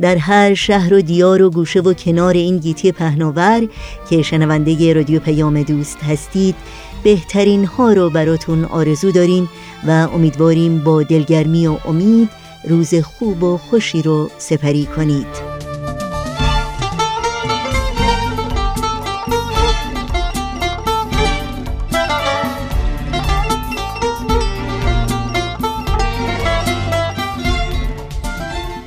در هر شهر و دیار و گوشه و کنار این گیتی پهناور که شنونده رادیو پیام دوست هستید بهترین ها رو براتون آرزو داریم و امیدواریم با دلگرمی و امید روز خوب و خوشی رو سپری کنید.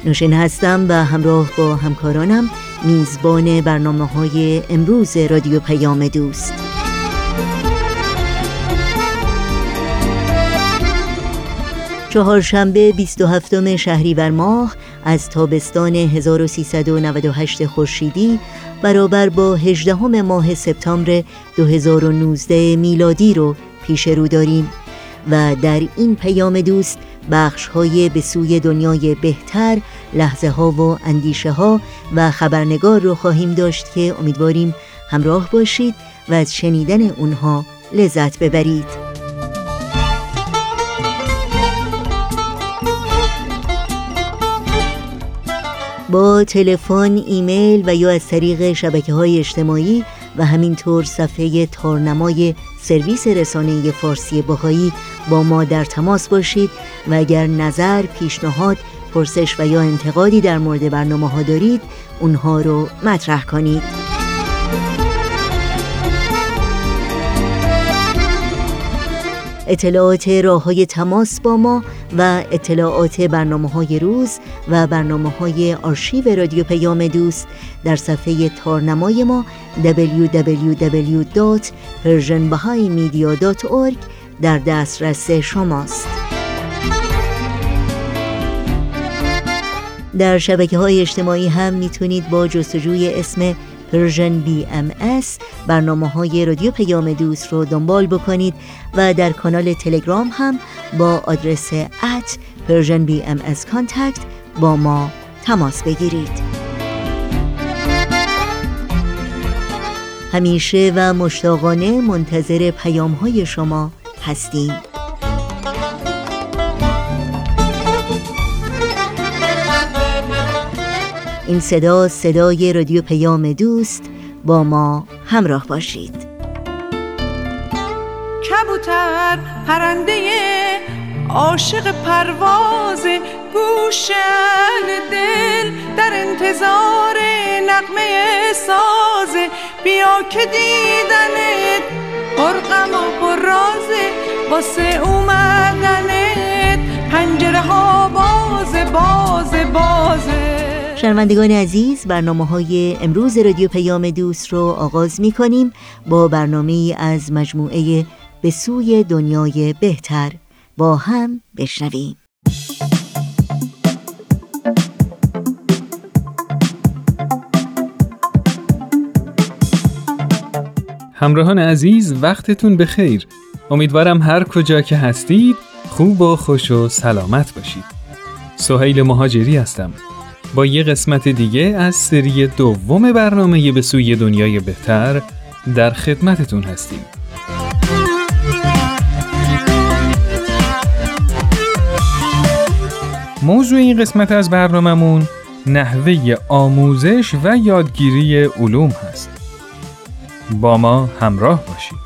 نوشین هستم و همراه با همکارانم میزبان برنامه های امروز رادیو پیام دوست. چهارشنبه 27 شهریور ماه از تابستان 1398 خورشیدی برابر با 18 ماه سپتامبر 2019 میلادی رو پیش رو داریم و در این پیام دوست بخش های به سوی دنیای بهتر لحظه ها و اندیشه ها و خبرنگار رو خواهیم داشت که امیدواریم همراه باشید و از شنیدن اونها لذت ببرید. با تلفن، ایمیل و یا از طریق شبکه های اجتماعی و همینطور صفحه تارنمای سرویس رسانه فارسی باهایی با ما در تماس باشید و اگر نظر، پیشنهاد، پرسش و یا انتقادی در مورد برنامه ها دارید اونها رو مطرح کنید. اطلاعات راه های تماس با ما و اطلاعات برنامه های روز و برنامه های آرشیو رادیو پیام دوست در صفحه تارنمای ما www.persianbahaimedia.org در دسترس شماست. در شبکه های اجتماعی هم می‌تونید با جستجوی اسم Persian BMS برنامه های رادیو پیام دوست رو دنبال بکنید و در کانال تلگرام هم با آدرس at Persian BMS contact با ما تماس بگیرید. همیشه و مشتاقانه منتظر پیام های شما هستیم. این صدا صدای رادیو پیام دوست با ما همراه باشید. کبوتر پرنده عاشق پرواز گوشن دل در انتظار نقمه ساز. بیا که دیدنت پرغم و پررازه واسه اومدنت. پنجره ها باز باز بازه شنوندگان عزیز برنامه های امروز رادیو پیام دوست رو آغاز می کنیم با برنامه از مجموعه به سوی دنیای بهتر با هم بشنویم. همراهان عزیز وقتتون بخیر. امیدوارم هر کجا که هستید خوب و خوش و سلامت باشید. سهیل مهاجری هستم. با یه قسمت دیگه از سری دوم برنامه به سوی دنیای بهتر در خدمتتون هستیم. موضوع این قسمت از برنامهمون نحوه آموزش و یادگیری علوم هست. با ما همراه باشید.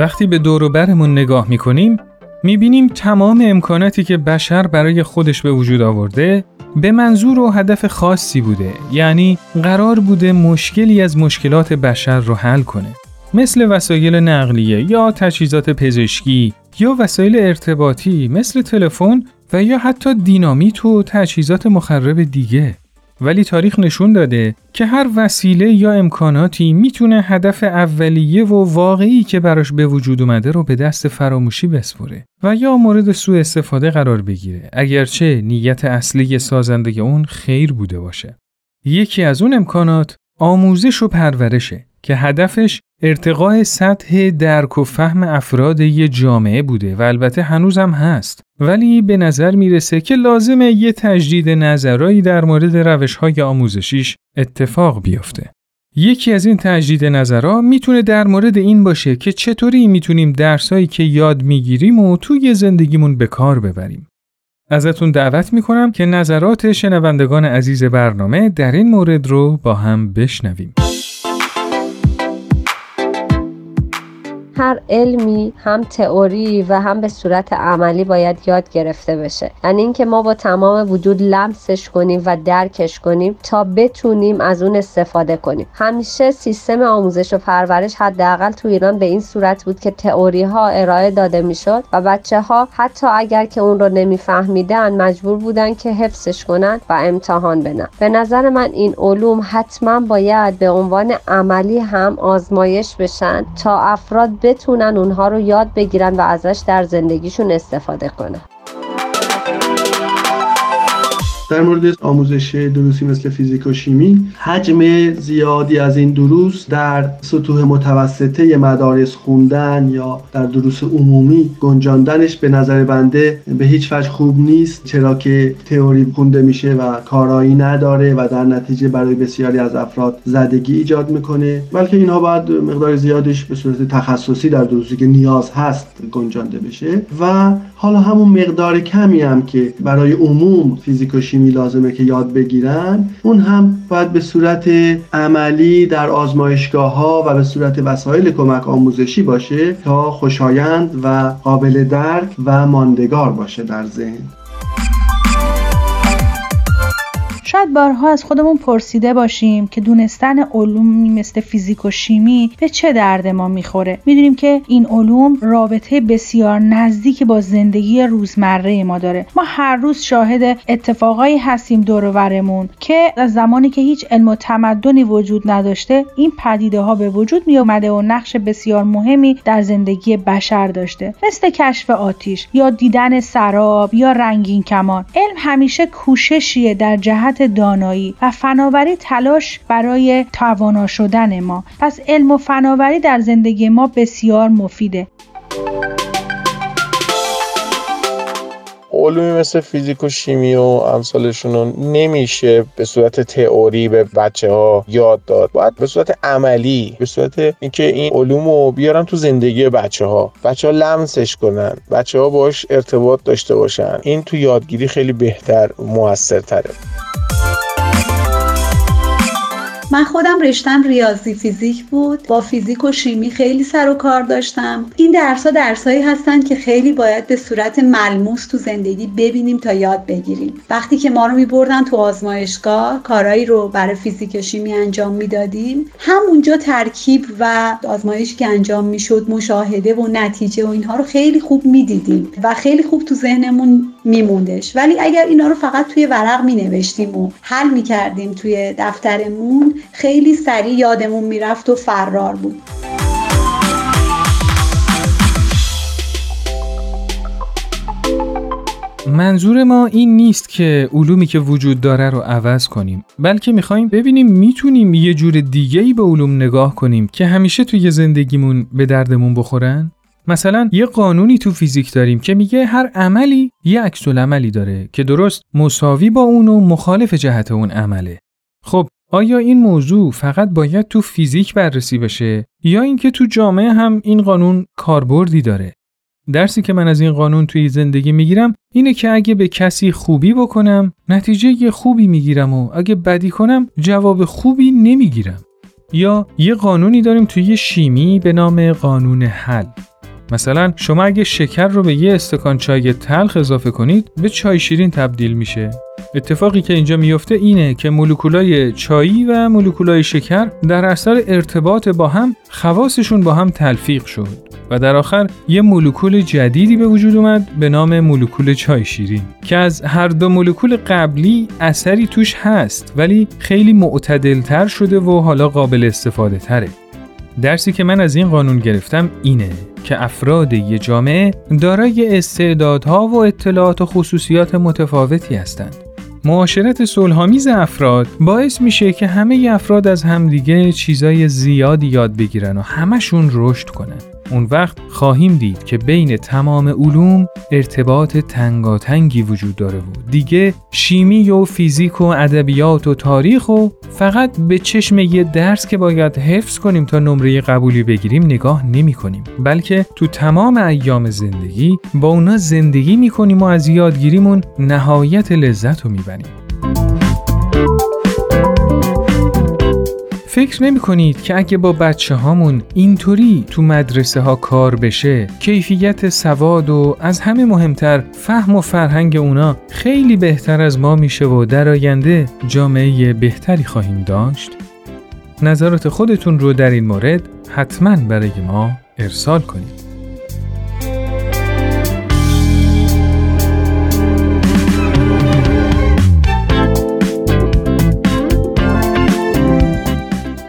وقتی به دور و برمون نگاه می‌کنیم می‌بینیم تمام امکاناتی که بشر برای خودش به وجود آورده به منظور و هدف خاصی بوده. یعنی قرار بوده مشکلی از مشکلات بشر رو حل کنه. مثل وسایل نقلیه یا تجهیزات پزشکی یا وسایل ارتباطی مثل تلفن و یا حتی دینامیت و تجهیزات مخرب دیگه. ولی تاریخ نشون داده که هر وسیله یا امکاناتی می‌تونه هدف اولیه و واقعی که براش به وجود اومده رو به دست فراموشی بسپره و یا مورد سوء استفاده قرار بگیره اگرچه نیت اصلی سازنده اون خیر بوده باشه. یکی از اون امکانات آموزش و پرورشه که هدفش ارتقاء سطح درک و فهم افراد یه جامعه بوده و البته هنوزم هست ولی به نظر می‌رسه که لازمه یه تجدید نظرهایی در مورد روش های آموزشیش اتفاق بیفته. یکی از این تجدید نظرها می‌تونه در مورد این باشه که چطوری می‌تونیم درسایی که یاد می‌گیریم و توی زندگیمون به کار ببریم. ازتون دعوت می‌کنم که نظرات شنوندگان عزیز برنامه در این مورد رو با هم بشنویم. هر علمی هم تئوری و هم به صورت عملی باید یاد گرفته بشه. یعنی اینکه ما با تمام وجود لمسش کنیم و درکش کنیم تا بتونیم از اون استفاده کنیم. همیشه سیستم آموزش و پرورش حداقل تو ایران به این صورت بود که تئوری ها ارائه داده می‌شد و بچه ها حتی اگر که اون رو نمیفهمیدن مجبور بودن که حفظش کنن و امتحان بدن. به نظر من این علوم حتما باید به عنوان عملی هم آزمایش بشن تا افراد بتونن اونها رو یاد بگیرن و ازش در زندگیشون استفاده کنن. در مورد آموزش دروسی مثل فیزیک و شیمی حجم زیادی از این دروس در سطوح متوسطه مدارس خوندن یا در دروس عمومی گنجاندنش به نظر بنده به هیچ وجه خوب نیست چرا که تئوری خونده میشه و کارایی نداره و در نتیجه برای بسیاری از افراد زدگی ایجاد می‌کنه. بلکه اینها باید مقدار زیادش به صورت تخصصی در دروسی که نیاز هست گنجانده بشه. و حالا همون مقدار کمی هم که برای عموم فیزیک شیمی لازمه که یاد بگیرن اون هم باید به صورت عملی در آزمایشگاه ها و به صورت وسایل کمک آموزشی باشه تا خوشایند و قابل درک و ماندگار باشه در ذهن. شاید بارها از خودمون پرسیده باشیم که دونستن علومی مثل فیزیک و شیمی به چه درد ما می‌خوره. می‌دونیم که این علوم رابطه بسیار نزدیک با زندگی روزمره ما داره. ما هر روز شاهد اتفاقایی هستیم دور که از زمانی که هیچ علم و تمدنی وجود نداشته این پدیده ها به وجود می اومده و نقش بسیار مهمی در زندگی بشر داشته. مثل کشف آتیش یا دیدن سراب یا رنگین کمان. علم همیشه کوششیه در جهت دانایی و فناوری تلاش برای توانا شدن ما. پس علم و فناوری در زندگی ما بسیار مفیده. علومی مثل فیزیک و شیمی و امثالشون رو نمیشه به صورت تئوری به بچه ها یاد داد. باید به صورت عملی به صورت اینکه این علوم رو بیارن تو زندگی بچه ها بچه ها لمسش کنن. بچه ها باش ارتباط داشته باشن. این تو یادگیری خیلی بهتر موثرتره. من خودم رشتم ریاضی فیزیک بود. با فیزیک و شیمی خیلی سر و کار داشتم. این درس ها درسایی هستن که خیلی باید به صورت ملموس تو زندگی ببینیم تا یاد بگیریم. وقتی که ما رو میبردن تو آزمایشگاه کارایی رو برای فیزیک و شیمی انجام می‌دادیم. همونجا ترکیب و آزمایشی که انجام می‌شد مشاهده و نتیجه و اینها رو خیلی خوب می‌دیدیم. و خیلی خوب تو ذهنمون میموندش. ولی اگر اینا رو فقط توی ورق مینوشتیم و حل می‌کردیم توی دفترمون خیلی سریع یادمون می‌رفت و فرار بود. منظور ما این نیست که علومی که وجود داره رو عوض کنیم بلکه می‌خوایم ببینیم می‌تونیم یه جور دیگه ای به علوم نگاه کنیم که همیشه توی زندگیمون به دردمون بخورن؟ مثلا یه قانونی تو فیزیک داریم که میگه هر عملی یه عکس عملی داره که درست مساوی با اون و مخالف جهت اون عمله. خب آیا این موضوع فقط باید تو فیزیک بررسی بشه یا اینکه تو جامعه هم این قانون کاربردی داره؟ درسی که من از این قانون توی زندگی می‌گیرم اینه که اگه به کسی خوبی بکنم نتیجه خوبی می‌گیرم و اگه بدی کنم جواب خوبی نمی‌گیرم. یا یه قانونی داریم توی شیمی به نام قانون حل. مثلا شما اگه شکر رو به یه استکان چای تلخ اضافه کنید به چای شیرین تبدیل میشه. اتفاقی که اینجا میفته اینه که مولکولای چایی و مولکولای شکر در اثر ارتباط با هم خواصشون با هم تلفیق شد و در آخر یه مولکول جدیدی به وجود اومد به نام مولکول چای شیرین که از هر دو مولکول قبلی اثری توش هست ولی خیلی معتدلتر شده و حالا قابل استفاده تره. درسی که من از این قانون گرفتم اینه که افراد یه جامعه دارای استعدادها و اطلاعات و خصوصیات متفاوتی هستند. معاشرت صلحآمیز افراد باعث میشه که همه افراد از همدیگه چیزای زیادی یاد بگیرن و همشون رشد کنن. اون وقت خواهیم دید که بین تمام علوم ارتباط تنگاتنگی وجود داره و دیگه شیمی و فیزیک و ادبیات و تاریخ و فقط به چشم یه درس که باید حفظ کنیم تا نمره قبولی بگیریم نگاه نمی کنیم. بلکه تو تمام ایام زندگی با اونا زندگی می کنیم و از یادگیریمون نهایت لذت رو می‌بریم فکر نمی کنید که اگه با بچه هامون اینطوری تو مدرسه ها کار بشه کیفیت سواد و از همه مهمتر فهم و فرهنگ اونا خیلی بهتر از ما میشه و در آینده جامعه بهتری خواهیم داشت؟ نظرات خودتون رو در این مورد حتما برای ما ارسال کنید.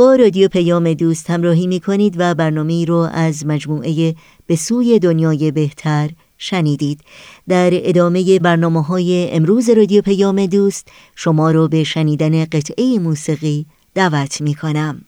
با رادیو پیام دوست همراهی می کنید و برنامه رو از مجموعه به سوی دنیای بهتر شنیدید. در ادامه برنامه های امروز رادیو پیام دوست شما رو به شنیدن قطعه موسیقی دعوت می کنم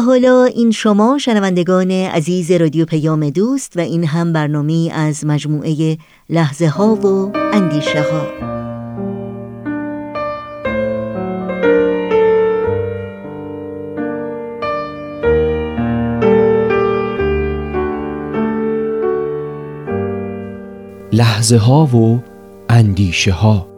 حالا این شما شنوندگان عزیز رادیو پیام دوست و این هم برنامه از مجموعه لحظه ها و اندیشه ها لحظه ها و اندیشه ها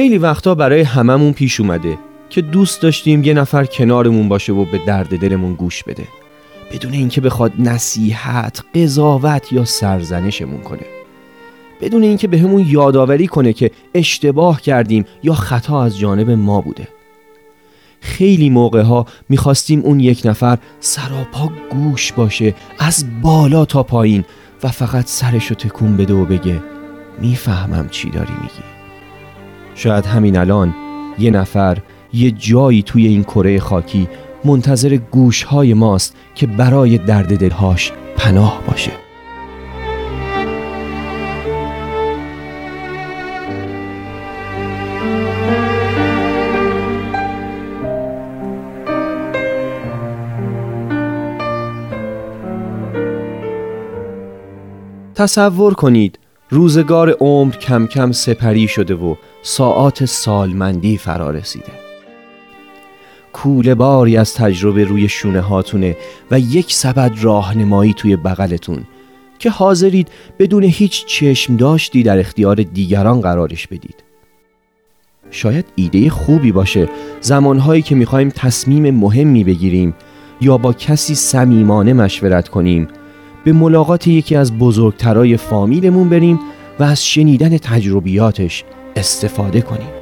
خیلی وقتا برای هممون پیش اومده که دوست داشتیم یه نفر کنارمون باشه و به درد دلمون گوش بده. بدون اینکه بخواد نصیحت، قضاوت یا سرزنشمون کنه. بدون اینکه بهمون به یادآوری کنه که اشتباه کردیم یا خطا از جانب ما بوده. خیلی موقع ها می‌خواستیم اون یک نفر سراپا گوش باشه از بالا تا پایین و فقط سرشو تکون بده و بگه می‌فهمم چی داری میگی. شاید همین الان یه نفر یه جایی توی این کره خاکی منتظر گوشهای ماست که برای درد دلهاش پناه باشه. تصور کنید روزگار عمر کم کم سپری شده و ساعات سالمندی فرا رسیده. کوله باری از تجربه روی شونه هاتونه و یک سبد راهنمایی توی بغلتون که حاضرید بدون هیچ چشم داشتی در اختیار دیگران قرارش بدید. شاید ایده خوبی باشه زمانهایی که می‌خوایم تصمیم مهمی بگیریم یا با کسی صمیمانه مشورت کنیم به ملاقات یکی از بزرگترای فامیلمون بریم و از شنیدن تجربیاتش استفاده کنیم.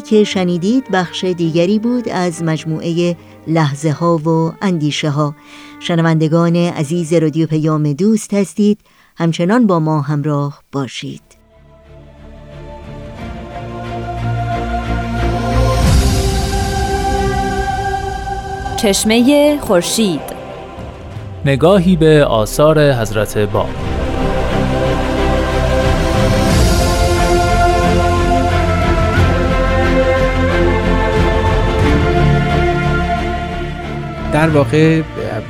که شنیدید بخش دیگری بود از مجموعه لحظه ها و اندیشه ها شنوندگان عزیز رادیو پیام دوست هستید. همچنان با ما همراه باشید. چشمه خورشید. نگاهی به آثار حضرت باب. در واقع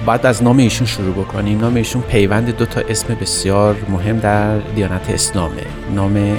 باید از نام ایشون شروع بکنیم. نام ایشون پیوند دو تا اسم بسیار مهم در دیانت اسلامه. نام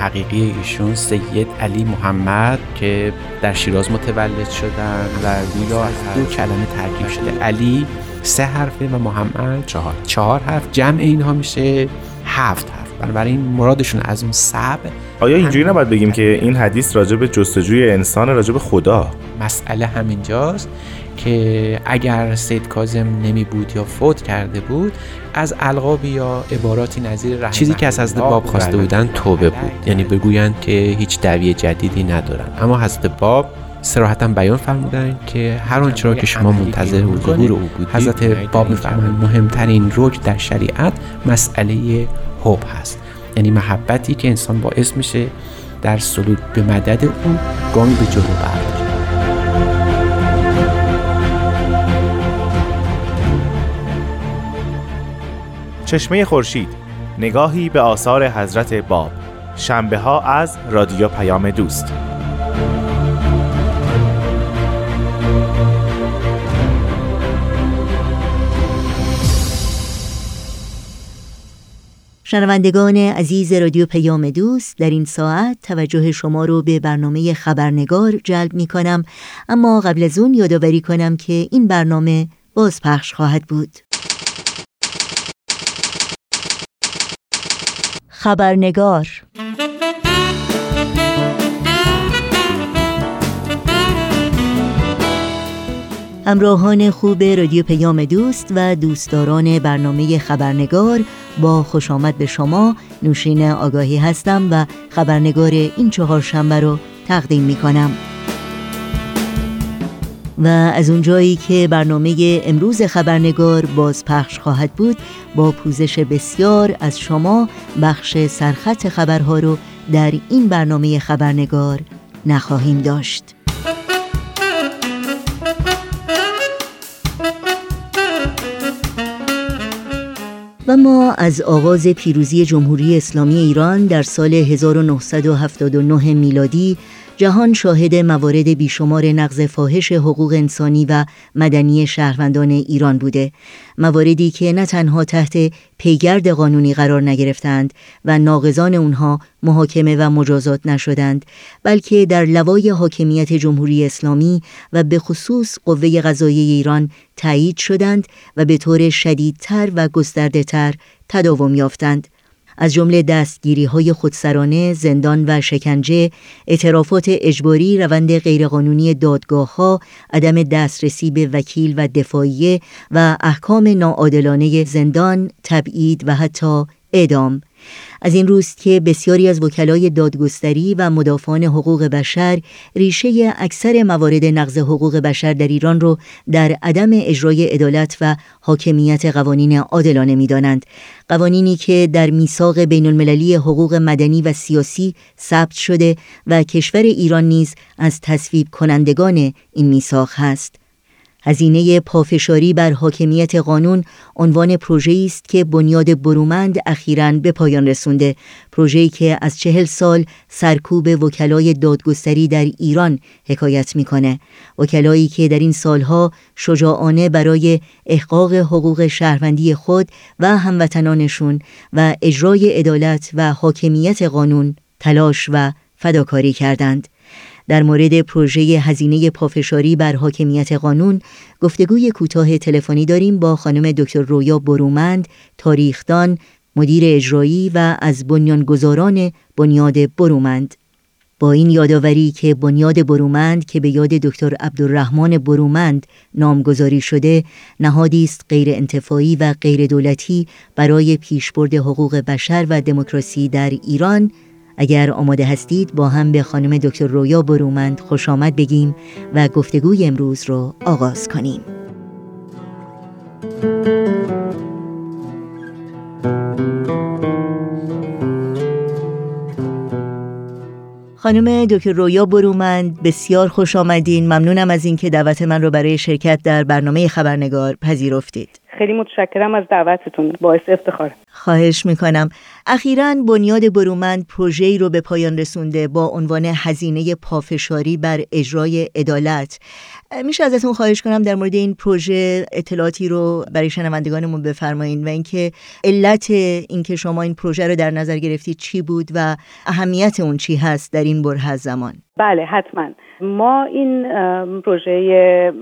حقیقی ایشون سید علی محمد که در شیراز متولد شدن و گویا از دو کلمه ترکیب شده. علی سه حرفه و محمد چهار. چهار حرف. جمع اینها میشه هفت حرف. بنابراین مرادشون از اون سب آیا اینجوری نباید بگیم که این حدیث راجع به جستجوی انسان راجع به خدا؟ مسئله همینجاست. که اگر سید کازم نمی بود یا فوت کرده بود از القاب یا عباراتی نظیر چیزی که از حضرت باب خواسته بودن توبه بود. یعنی بگویند که هیچ دعوی جدیدی ندارن اما حضرت باب سراحتا بیان فرمودن که هر آنچه را که شما منتظر ظهور او بودید حضرت باب میفرمایند مهمترین رکن در شریعت مسئله حب هست. یعنی محبتی که انسان باعث میشه در سلوک به مدد او گامی به جلو برداره چشمه خورشید نگاهی به آثار حضرت باب. شنبه ها از رادیو پیام دوست. شنوندگان عزیز رادیو پیام دوست در این ساعت توجه شما رو به برنامه خبرنگار جلب می کنم اما قبل از اون یادآوری کنم که این برنامه بازپخش خواهد بود. خبرنگار. همراهان خوب رادیو پیام دوست و دوستداران برنامه خبرنگار با خوش آمد به شما. نوشین آگاهی هستم و خبرنگار این چهار شنبه رو تقدیم می کنم و از اونجایی که برنامه امروز خبرنگار بازپخش خواهد بود با پوزش بسیار از شما بخش سرخط خبرها رو در این برنامه خبرنگار نخواهیم داشت. و ما از آغاز پیروزی جمهوری اسلامی ایران در سال 1979 میلادی جهان شاهد موارد بیشمار نقض فاحش حقوق انسانی و مدنی شهروندان ایران بوده. مواردی که نه تنها تحت پیگرد قانونی قرار نگرفتند و ناقضان اونها محاکمه و مجازات نشدند بلکه در لوای حاکمیت جمهوری اسلامی و به خصوص قوه قضایی ایران تایید شدند و به طور شدیدتر و گسترده تر تداوم یافتند. از جمله دستگیری های خودسرانه، زندان و شکنجه، اعترافات اجباری، روند غیرقانونی دادگاه ها، عدم دسترسی به وکیل و دفاعیه و احکام ناعادلانه زندان، تبعید و حتی اعدام. از این روست که بسیاری از وکلای دادگستری و مدافعان حقوق بشر ریشه اکثر موارد نقض حقوق بشر در ایران را در عدم اجرای عدالت و حاکمیت قوانین عادلانه می‌دانند. قوانینی که در میثاق بین المللی حقوق مدنی و سیاسی ثبت شده و کشور ایران نیز از تصویب کنندگان این میثاق هست. هزینه پافشاری بر حاکمیت قانون عنوان پروژه‌ای است که بنیاد برومند اخیراً به پایان رسونده. پروژه‌ای که از چهل سال سرکوب وکلای دادگستری در ایران حکایت می‌کنه. وکلایی که در این سالها شجاعانه برای احقاق حقوق شهروندی خود و هموطنانشون و اجرای عدالت و حاکمیت قانون تلاش و فداکاری کردند. در مورد پروژه هزینه پافشاری بر حاکمیت قانون گفتگوی کوتاه تلفنی داریم با خانم دکتر رویا برومند تاریخدان مدیر اجرایی و از بنیانگذاران بنیاد برومند. با این یادآوری که بنیاد برومند که به یاد دکتر عبدالرحمن برومند نامگذاری شده نهادی است غیر انتفاعی و غیر دولتی برای پیشبرد حقوق بشر و دموکراسی در ایران اگر آماده هستید با هم به خانم دکتر رویا برومند خوش آمد بگیم و گفتگوی امروز رو آغاز کنیم. خانم دکتر رویا برومند بسیار خوش آمدین. ممنونم از اینکه دعوت من رو برای شرکت در برنامه خبرنگار پذیرفتید. خیلی متشکرم از دعوتتون. باعث افتخار خواهش می‌کنم. اخیرا بنیاد برومند پروژه‌ای رو به پایان رسونده با عنوان هزینه پافشاری بر اجرای عدالت. میشه ازتون خواهش کنم در مورد این پروژه اطلاعاتی رو برای شنوندگانمون بفرمایید و اینکه علت اینکه شما این پروژه رو در نظر گرفتید چی بود و اهمیت اون چی هست در این بره زمان. بله حتما. ما این پروژه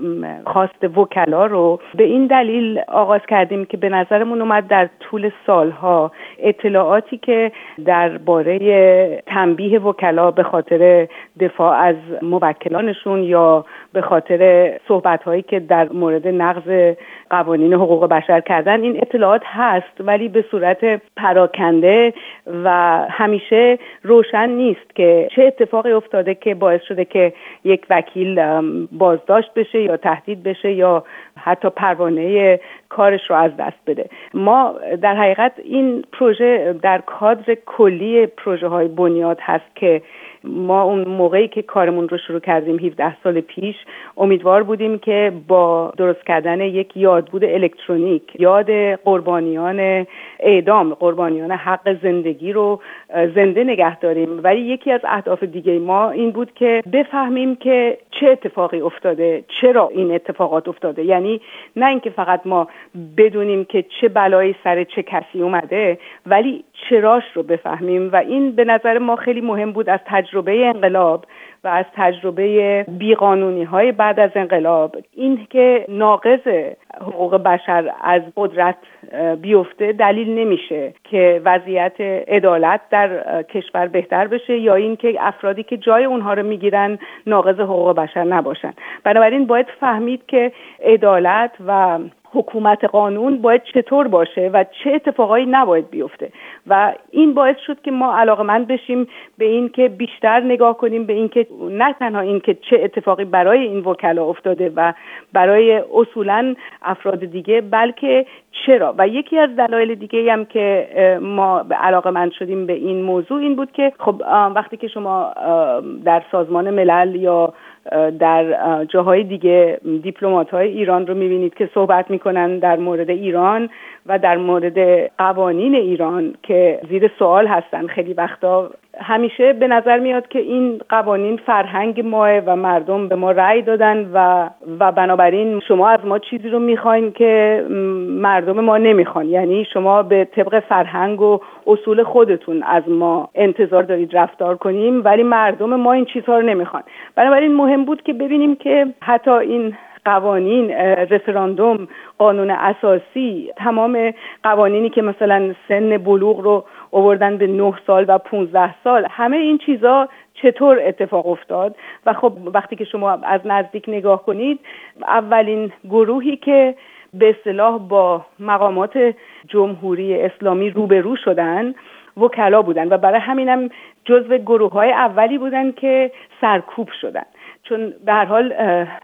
خواست وکلا رو به این دلیل آغاز کردیم که به نظرمون اومد در طول سالها اطلاعاتی که درباره تنبیه وکلا به خاطر دفاع از موکلانشون یا به خاطر صحبت هایی که در مورد نقض قوانین حقوق بشر کردن این اطلاعات هست ولی به صورت پراکنده و همیشه روشن نیست که چه اتفاقی افتاده که باعث شده که یک وکیل بازداشت بشه یا تهدید بشه یا حتی پروانه کارش رو از دست بده. ما در حقیقت این پروژه در کادر کلی پروژه های بنیاد هست که ما اون موقعی که کارمون رو شروع کردیم 17 سال پیش امیدوار بودیم که با درست کردن یک یادبود الکترونیک یاد قربانیان اعدام قربانیان حق زندگی رو زنده نگه داریم. ولی یکی از اهداف دیگه ما این بود که بفهمیم که چه اتفاقی افتاده چرا این اتفاقات افتاده. یعنی نه اینکه فقط ما بدونیم که چه بلایی سر چه کسی اومده ولی چراش رو بفهمیم و این به نظر ما خیلی مهم بود از تجربه انقلاب و از تجربه بیقانونی های بعد از انقلاب. این که ناقض حقوق بشر از قدرت بیفته دلیل نمیشه که وضعیت عدالت در کشور بهتر بشه یا اینکه افرادی که جای اونها رو می‌گیرن ناقض حقوق بشر نباشن. بنابراین باید فهمید که عدالت و حکومت قانون باید چطور باشه و چه اتفاقایی نباید بیفته. و این باعث شد که ما علاقمند بشیم به این که بیشتر نگاه کنیم به اینکه نه تنها اینکه چه اتفاقی برای این وکلا افتاده و برای اصولا افراد دیگه بلکه چرا؟ و یکی از دلایل دیگه هم که ما علاقه من شدیم به این موضوع این بود که خب وقتی که شما در سازمان ملل یا در جاهای دیگه دیپلمات های ایران رو می‌بینید که صحبت می‌کنن در مورد ایران. و در مورد قوانین ایران که زیر سوال هستن خیلی وقتا همیشه به نظر میاد که این قوانین فرهنگ ماه و مردم به ما رأی دادن و و بنابراین شما از ما چیزی رو می‌خواین که مردم ما نمی‌خوان. یعنی شما به طبق فرهنگ و اصول خودتون از ما انتظار دارید رفتار کنیم ولی مردم ما این چیزها رو نمی‌خوان. بنابراین مهم بود که ببینیم که حتی این قوانین رفراندوم قانون اساسی تمام قوانینی که مثلا سن بلوغ رو اووردن به 9 سال و 15 سال همه این چیزا چطور اتفاق افتاد؟ و خب وقتی که شما از نزدیک نگاه کنید اولین گروهی که به اصطلاح با مقامات جمهوری اسلامی روبرو شدن وکلا بودن و برای همینم جزو گروه های اولی بودن که سرکوب شدن. چون به هر حال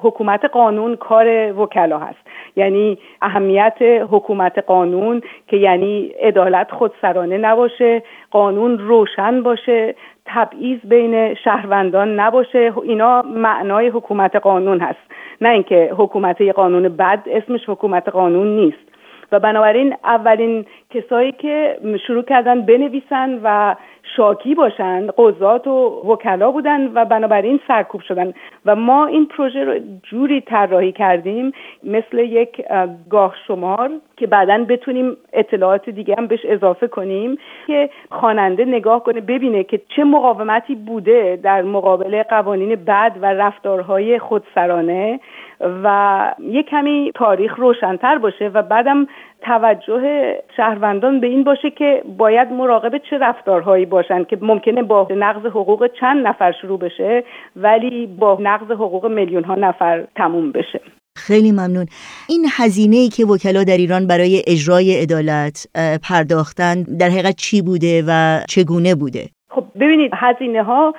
حکومت قانون کار وکلا هست. یعنی اهمیت حکومت قانون که یعنی عدالت خودسرانه نباشه قانون روشن باشه تبعیض بین شهروندان نباشه. اینا معنای حکومت قانون هست. نه اینکه حکومت قانون بد اسمش حکومت قانون نیست. و بنابراین اولین کسایی که شروع کردن بنویسن و شاکی باشن قضات و وکلا بودن و بنابراین سرکوب شدن. و ما این پروژه رو جوری طراحی کردیم مثل یک گاه شمار که بعدا بتونیم اطلاعات دیگه هم بهش اضافه کنیم که خواننده نگاه کنه ببینه که چه مقاومتی بوده در مقابل قوانین بد و رفتارهای خودسرانه. و یه کمی تاریخ روشنتر باشه و بعدم توجه شهروندان به این باشه که باید مراقب چه رفتارهایی باشن که ممکنه با نقض حقوق چند نفر شروع بشه ولی با نقض حقوق میلیون ها نفر تموم بشه. خیلی ممنون. این هزینه ای که وکلا در ایران برای اجرای عدالت پرداختن در حقیقت چی بوده و چگونه بوده؟ خب ببینید هزینه ها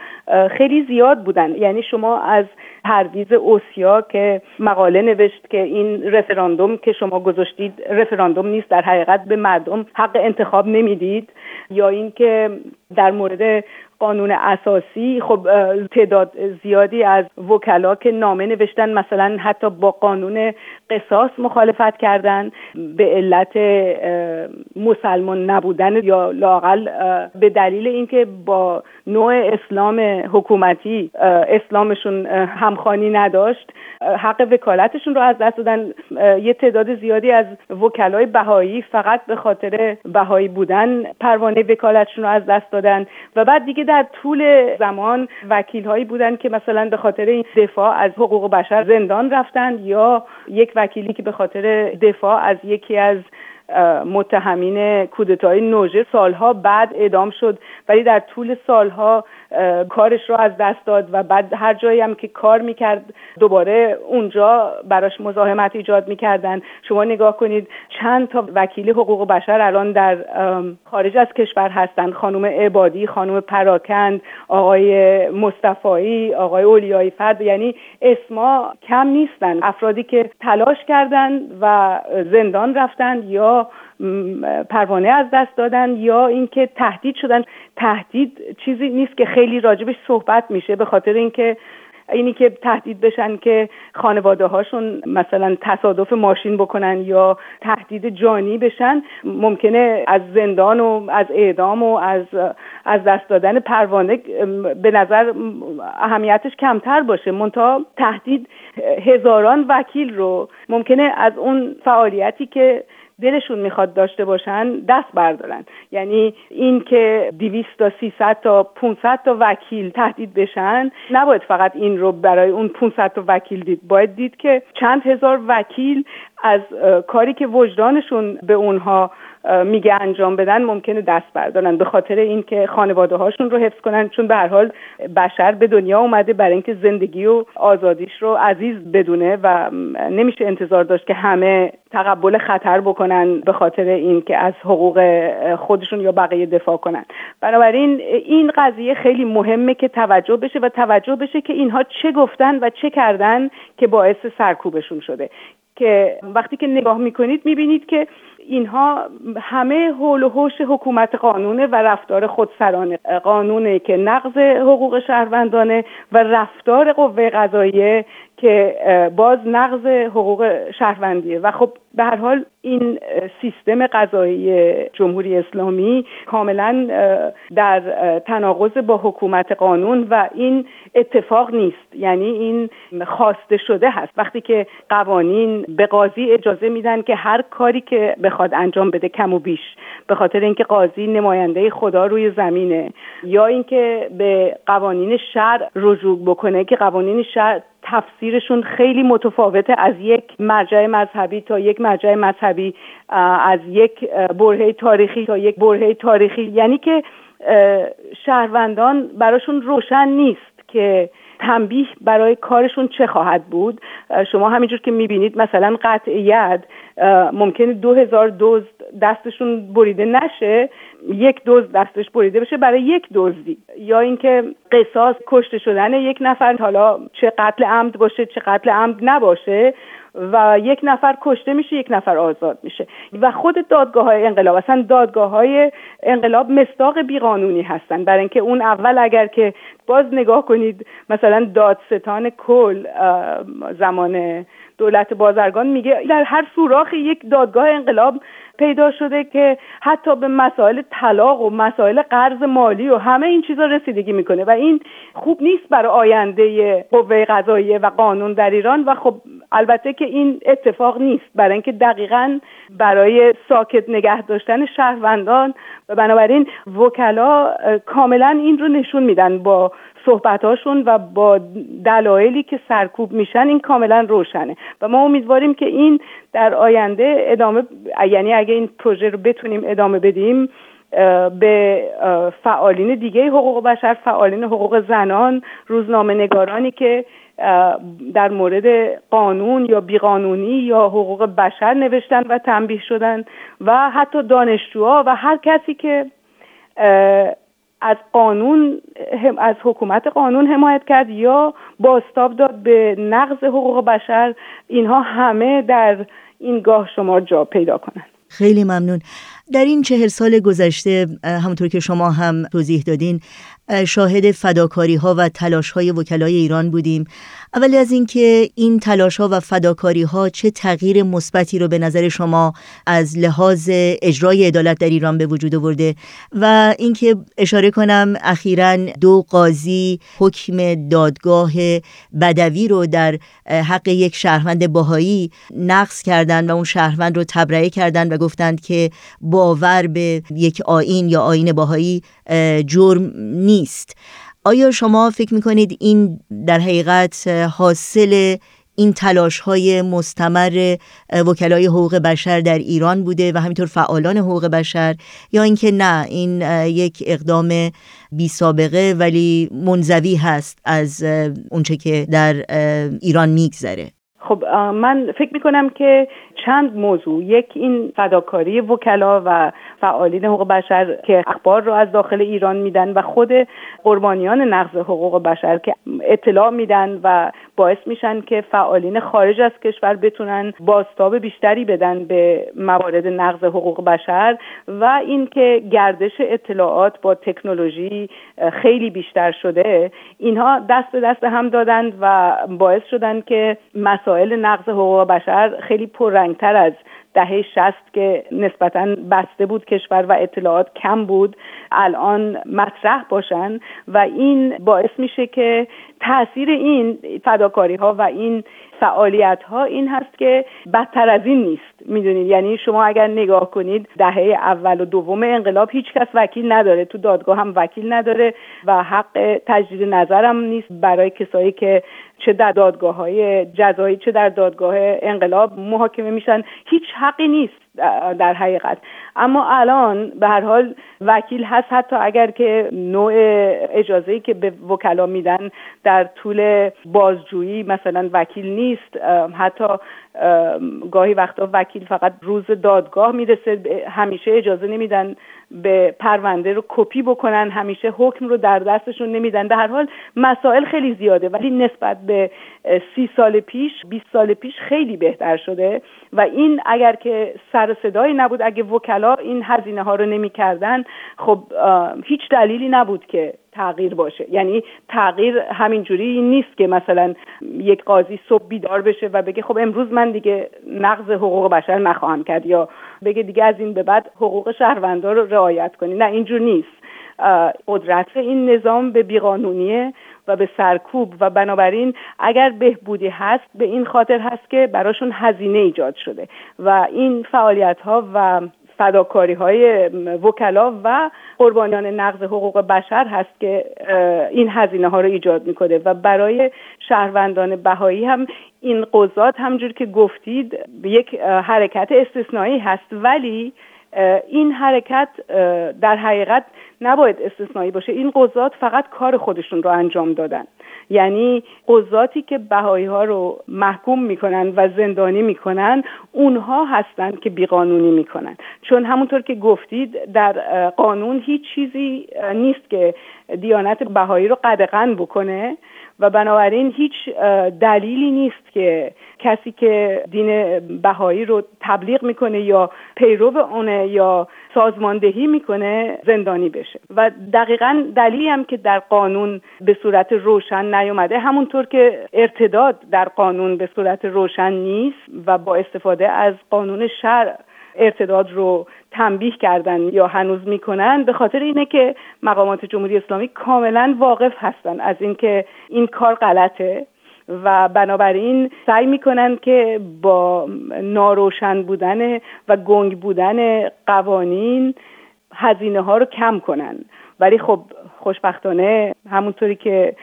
خیلی زیاد بودن. یعنی شما از پرویز اوسیا که مقاله نوشت که این رفراندوم که شما گذاشتید رفراندوم نیست در حقیقت به مردم حق انتخاب نمی‌دید یا اینکه در مورد قانون اساسی خب تعداد زیادی از وکلا که نامه نوشتن مثلا حتی با قانون قصاص مخالفت کردن به علت مسلمان نبودن یا لاقل به دلیل اینکه با نوع اسلام حکومتی اسلامشون همخانی نداشت حق وکالتشون رو از دست دادن. یه تعداد زیادی از وکلای بهایی فقط به خاطر بهایی بودن پروانه وکالتشون رو از دست دادن. و بعد دیگه در طول زمان وکیل هایی بودن که مثلا به خاطر این دفاع از حقوق بشر زندان رفتن یا یک وکیلی که به خاطر دفاع از یکی از متهمین کودتای نوژه سالها بعد اعدام شد. ولی در طول سالها کارش رو از دست داد و بعد هر جایی هم که کار می‌کرد دوباره اونجا براش مزاحمت ایجاد می‌کردن. شما نگاه کنید چند تا وکیل حقوق بشر الان در خارج از کشور هستند خانم عبادی خانم پراکند آقای مصطفایی آقای اولیایی فرد. یعنی اسما کم نیستن. افرادی که تلاش کردند و زندان رفتند یا پروانه از دست دادن یا اینکه تهدید شدن. تهدید چیزی نیست که خیلی راجبش صحبت میشه به خاطر اینکه اینی که تهدید بشن که خانواده هاشون مثلا تصادف ماشین بکنن یا تهدید جانی بشن ممکنه از زندان و از اعدام و از از دست دادن پروانه به نظر اهمیتش کمتر باشه. منتها تهدید هزاران وکیل رو ممکنه از اون فعالیتی که دلشون می‌خواد داشته باشن دست بردارن. یعنی این که 200 تا 300 تا 500 تا وکیل تهدید بشن نباید فقط این رو برای اون 500 تا وکیل دید. باید دید که چند هزار وکیل از کاری که وجدانشون به اونها میگه انجام بدن ممکنه دست بردارن به خاطر اینکه خانواده هاشون رو حفظ کنن چون به هر حال بشر به دنیا اومده برای اینکه زندگی و آزادیش رو عزیز بدونه و نمیشه انتظار داشت که همه تقبل خطر بکنن به خاطر اینکه از حقوق خودشون یا بقیه دفاع کنن. بنابراین این قضیه خیلی مهمه که توجه بشه و توجه بشه که اینها چه گفتن و چه کردن که باعث سرکوبشون شده. که وقتی که نگاه می‌کنید می‌بینید که اینها همه حول و حوش حکومت قانونه و رفتار خودسرانه. قانونه که نقض حقوق شهروندانه و رفتار قوه قضاییه که باز نقض حقوق شهروندیه. و خب به هر حال این سیستم قضایی جمهوری اسلامی کاملا در تناقض با حکومت قانون و این اتفاق نیست. یعنی این خواسته شده هست. وقتی که قوانین به قاضی اجازه میدن که هر کاری که بخواد انجام بده کم و بیش به خاطر اینکه قاضی نماینده خدا روی زمینه یا اینکه به قوانین شرع رجوع بکنه که قوانین شرع تفسیرشون خیلی متفاوته. از یک مرجع مذهبی تا یک مرجع مذهبی از یک برهه تاریخی تا یک برهه تاریخی. یعنی که شهروندان براشون روشن نیست که تنبیه برای کارشون چه خواهد بود؟ شما همینجور که می‌بینید مثلا قطع ممکنه دو هزار دوز دستشون بریده نشه یک دوز دستش بریده بشه برای یک دزدی. یا اینکه قصاص کشته شدن یک نفر حالا چه قتل عمد باشه چه قتل عمد نباشه. و یک نفر کشته میشه یک نفر آزاد میشه. و خود دادگاه های انقلاب اصلا دادگاه های انقلاب مستاق بیقانونی هستن. برای اینکه اون اول اگر که باز نگاه کنید مثلا دادستان کل زمان دولت بازرگان میگه در هر سوراخ یک دادگاه انقلاب پیدا شده که حتی به مسائل طلاق و مسائل قرض مالی و همه این چیزا رسیدگی می‌کنه. و این خوب نیست برای آینده قوه قضاییه و قانون در ایران. و خب البته که این اتفاق نیست. برای اینکه دقیقا برای ساکت نگه داشتن شهروندان و بنابراین وکلا کاملا این رو نشون میدن با صحبتاشون و با دلایلی که سرکوب میشن این کاملا روشنه. و ما امیدواریم که این در آینده ادامه یعنی اگه این پروژه رو بتونیم ادامه بدیم به فعالین دیگه حقوق بشر فعالین حقوق زنان روزنامه نگارانی که در مورد قانون یا بیقانونی یا حقوق بشر نوشتن و تنبیه شدن و حتی دانشجوها و هر کسی که از قانون از حکومت قانون حمایت کرد یا باستاب داد به نقض حقوق بشر اینها همه در این گاه شما جا پیدا کنند. خیلی ممنون. در این چهل سال گذشته همونطور که شما هم توضیح دادین شاهد فداکاری ها و تلاش های وکلای ایران بودیم. اولی از اینکه این تلاش ها و فداکاری ها چه تغییر مثبتی رو به نظر شما از لحاظ اجرای عدالت در ایران به وجود آورده؟ و اینکه اشاره کنم اخیرا دو قاضی حکم دادگاه بدوی رو در حق یک شهروند باهایی نقض کردند و اون شهروند رو تبرئه کردند و گفتند که باور به یک آین یا آین باهایی جرم نیست. آیا شما فکر می‌کنید این در حقیقت حاصل این تلاش های مستمر وکلای حقوق بشر در ایران بوده و همینطور فعالان حقوق بشر یا اینکه نه این یک اقدام بی سابقه ولی منزوی هست از اونچه که در ایران میگذره؟ خب من فکر می‌کنم که چند موضوع. یک این فداکاری وکلا و فعالین حقوق بشر که اخبار رو از داخل ایران میدن و خود قربانیان نقض حقوق بشر که اطلاع میدن و باعث میشن که فعالین خارج از کشور بتونن بازتاب بیشتری بدن به موارد نقض حقوق بشر و اینکه گردش اطلاعات با تکنولوژی خیلی بیشتر شده. اینها دست به دست هم دادند و باعث شدن که مسائل نقض حقوق بشر خیلی پررنگتر از دهه شست که نسبتا بسته بود کشور و اطلاعات کم بود الان مطرح باشن و این باعث میشه که تاثیر این فداکاری ها و این فعالیت ها این هست که بدتر از این نیست. می‌دونید. یعنی شما اگر نگاه کنید دهه اول و دوم انقلاب هیچ کس وکیل نداره. تو دادگاه هم وکیل نداره و حق تجدید نظرم نیست. برای کسایی که چه در دادگاه های جزایی چه در دادگاه انقلاب محاکمه میشن هیچ حقی نیست در حقیقت. اما الان به هر حال وکیل هست. حتی اگر که نوع اجازه که به وکلا میدن در طول بازجویی مثلا وکیل نیست. حتی گاهی وقتا وکیل فقط روز دادگاه می‌رسه همیشه اجازه نمیدن به پرونده رو کپی بکنن همیشه حکم رو در دستشون نمیدن. به هر حال مسائل خیلی زیاده ولی نسبت به سی سال پیش 20 سال پیش خیلی بهتر شده. و این اگر که سر صدایی نبود اگه وکلا این هزینه ها رو نمی‌کردن خب هیچ دلیلی نبود که تغییر باشه. یعنی تغییر همینجوری نیست که مثلا یک قاضی صبح بیدار بشه و بگه خب امروز من دیگه نقض حقوق بشر نخواهم کرد یا بگه دیگه از این به بعد حقوق شهروندان رو رعایت کنی. نه اینجور نیست. قدرت این نظام به بیقانونیه و به سرکوب و بنابراین اگر بهبودی هست به این خاطر هست که براشون هزینه ایجاد شده و این فعالیت ها و فداکاری های وکلا و قربانیان نقض حقوق بشر هست که این هزینه ها رو ایجاد می‌کنه. و برای شهروندان بهایی هم این قضات همجور که گفتید یک حرکت استثنایی هست. ولی این حرکت در حقیقت نباید استثنایی باشه. این قضات فقط کار خودشون رو انجام دادن. یعنی قضاتی که بهایی ها رو محکوم می‌کنن و زندانی می‌کنن اونها هستند که بیقانونی می‌کنن. چون همونطور که گفتید در قانون هیچ چیزی نیست که دیانت بهایی رو قدغن بکنه. و بنابراین هیچ دلیلی نیست که کسی که دین بهایی رو تبلیغ می‌کنه یا پیرو اونه یا سازماندهی می‌کنه زندانی بشه. و دقیقا دلیلی هم که در قانون به صورت روشن نیومده همونطور که ارتداد در قانون به صورت روشن نیست و با استفاده از قانون شرع ارتداد رو تنبیه کردن یا هنوز می‌کنن به خاطر اینه که مقامات جمهوری اسلامی کاملا واقف هستن از اینکه این کار غلطه و بنابراین سعی می‌کنن که با ناروشن بودن و گنگ بودن قوانین هزینه ها رو کم کنن. ولی خب خوشبختانه همونطوری که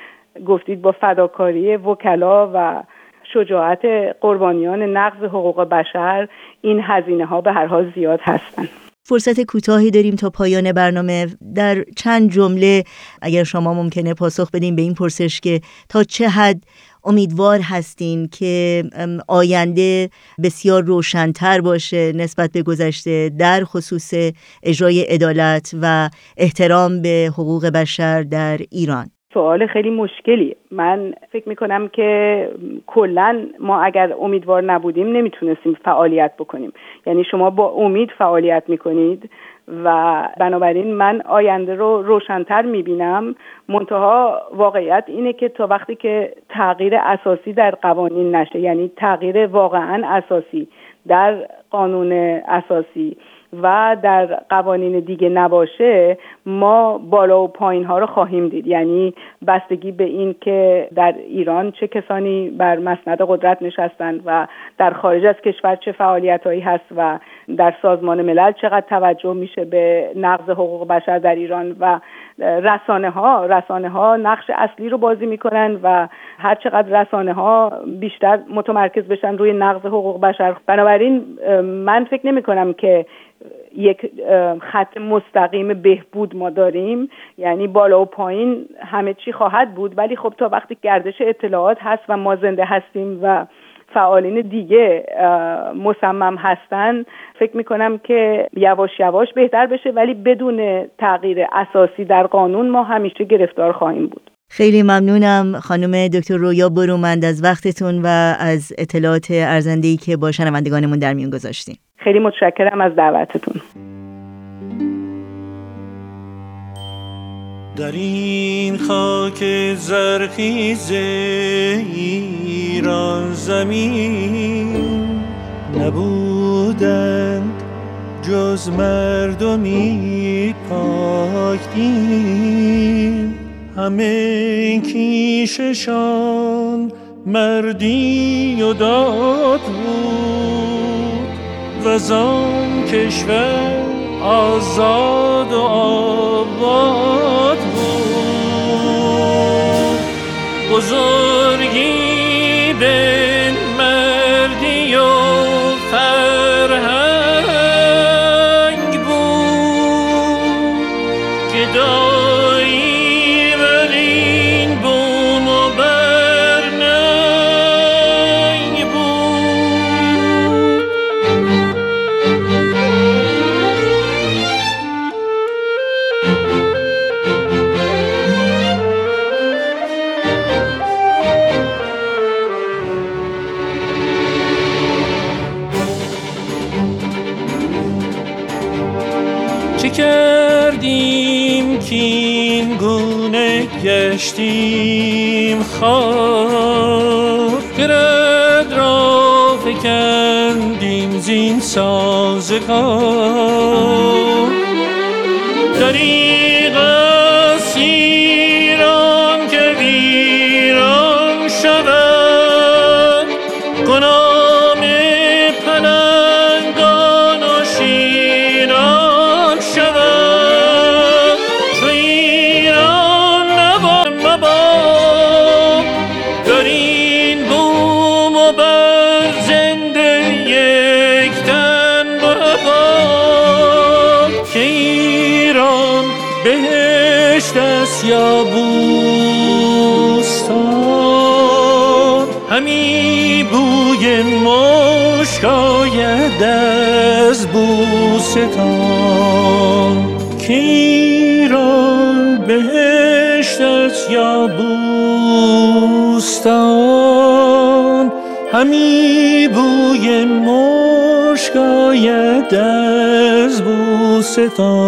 گفتید با فداکاری وکلا و شجاعت قربانیان نقض حقوق بشر این هزینه ها به هر حال زیاد هستند فرصت کوتاهی داریم تا پایان برنامه. در چند جمله اگر شما ممکنه پاسخ بدیم به این پرسش که تا چه حد امیدوار هستین که آینده بسیار روشنتر باشه نسبت به گذشته در خصوص اجرای عدالت و احترام به حقوق بشر در ایران؟ سوال خیلی مشکلی من فکر می‌کنم که کلا ما اگر امیدوار نبودیم نمی‌تونستیم فعالیت بکنیم. یعنی شما با امید فعالیت می‌کنید و بنابراین من آینده رو روشنتر می‌بینم. منتها واقعیت اینه که تا وقتی که تغییر اساسی در قوانین نشه یعنی تغییر واقعا اساسی در قانون اساسی و در قوانین دیگه نباشه ما بالا و پایین ها رو خواهیم دید. یعنی بستگی به این که در ایران چه کسانی بر مسند قدرت نشستند و در خارج از کشور چه فعالیت هایی هست و در سازمان ملل چقدر توجه میشه به نقض حقوق بشر در ایران و رسانه ها رسانه ها نقش اصلی رو بازی می‌کنن و هر چقدر رسانه ها بیشتر متمرکز بشن روی نقض حقوق بشر. بنابراین من فکر نمی کنم که یک خط مستقیم بهبود ما داریم. یعنی بالا و پایین همه چی خواهد بود. ولی خب تا وقتی گردش اطلاعات هست و ما زنده هستیم و فعالین دیگه مصمم هستن. فکر می‌کنم که یواش یواش بهتر بشه ولی بدون تغییر اساسی در قانون ما همیشه گرفتار خواهیم بود. خیلی ممنونم خانم دکتر رویا برومند از وقتتون و از اطلاعات ارزنده‌ای که با شنوندگانمون در میون گذاشتین. خیلی متشکرم از دعوتتون. در این خاک زرخیز ایران زمین نبودند جز مردمی پاک دین. همه کیششان مردی و داد بود و زان کشور آزاد و آباد بود. بزرگی به مردی و فرهنگ گشتیم؟ خاک گرد را فکندیم زین سازگار. بوستان همی بوی مشک آید از بوستان.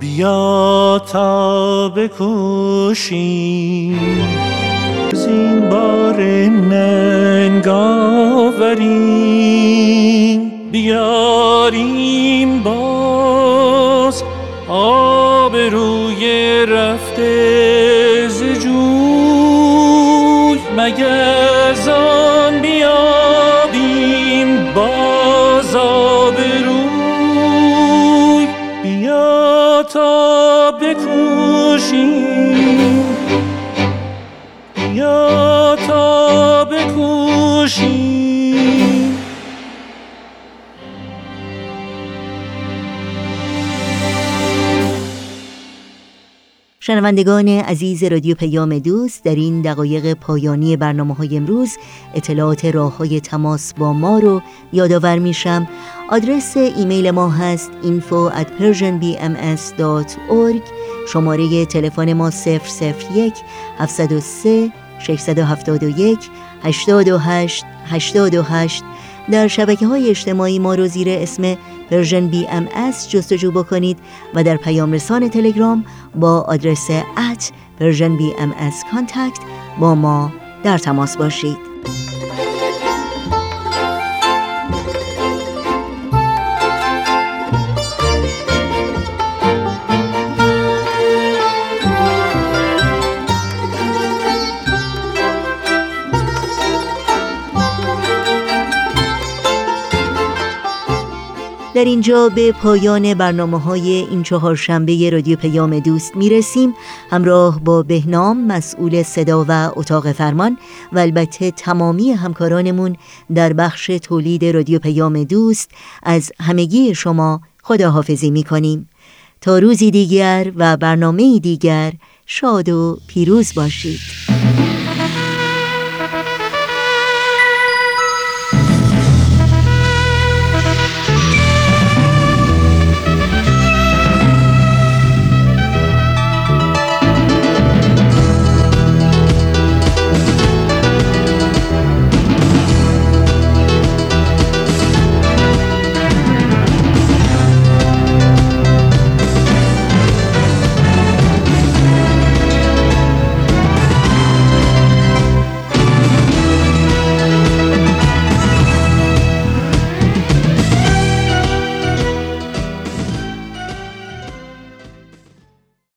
بیا تا بکوشیم زین بار ننگ آوریم بیاریم باز آب روی رفته شنوندگان عزیز رادیو پیام دوست در این دقایق پایانی برنامه های امروز اطلاعات راه های تماس با ما رو یادآور میشم. آدرس ایمیل ما هست info at persianbms.org شماره تلفن ما 001 703 671 828 828 در شبکه های اجتماعی ما رو زیر اسم Persian BM جستجو بکنید و در پیام رسان تلگرام با آدرس at Persian BM contact با ما در تماس باشید. در اینجا به پایان برنامه های این چهار شنبه رادیو پیام دوست می رسیم همراه با بهنام مسئول صدا و اتاق فرمان و البته تمامی همکارانمون در بخش تولید رادیو پیام دوست از همگی شما خداحافظی می کنیم تا روزی دیگر و برنامه دیگر شاد و پیروز باشید.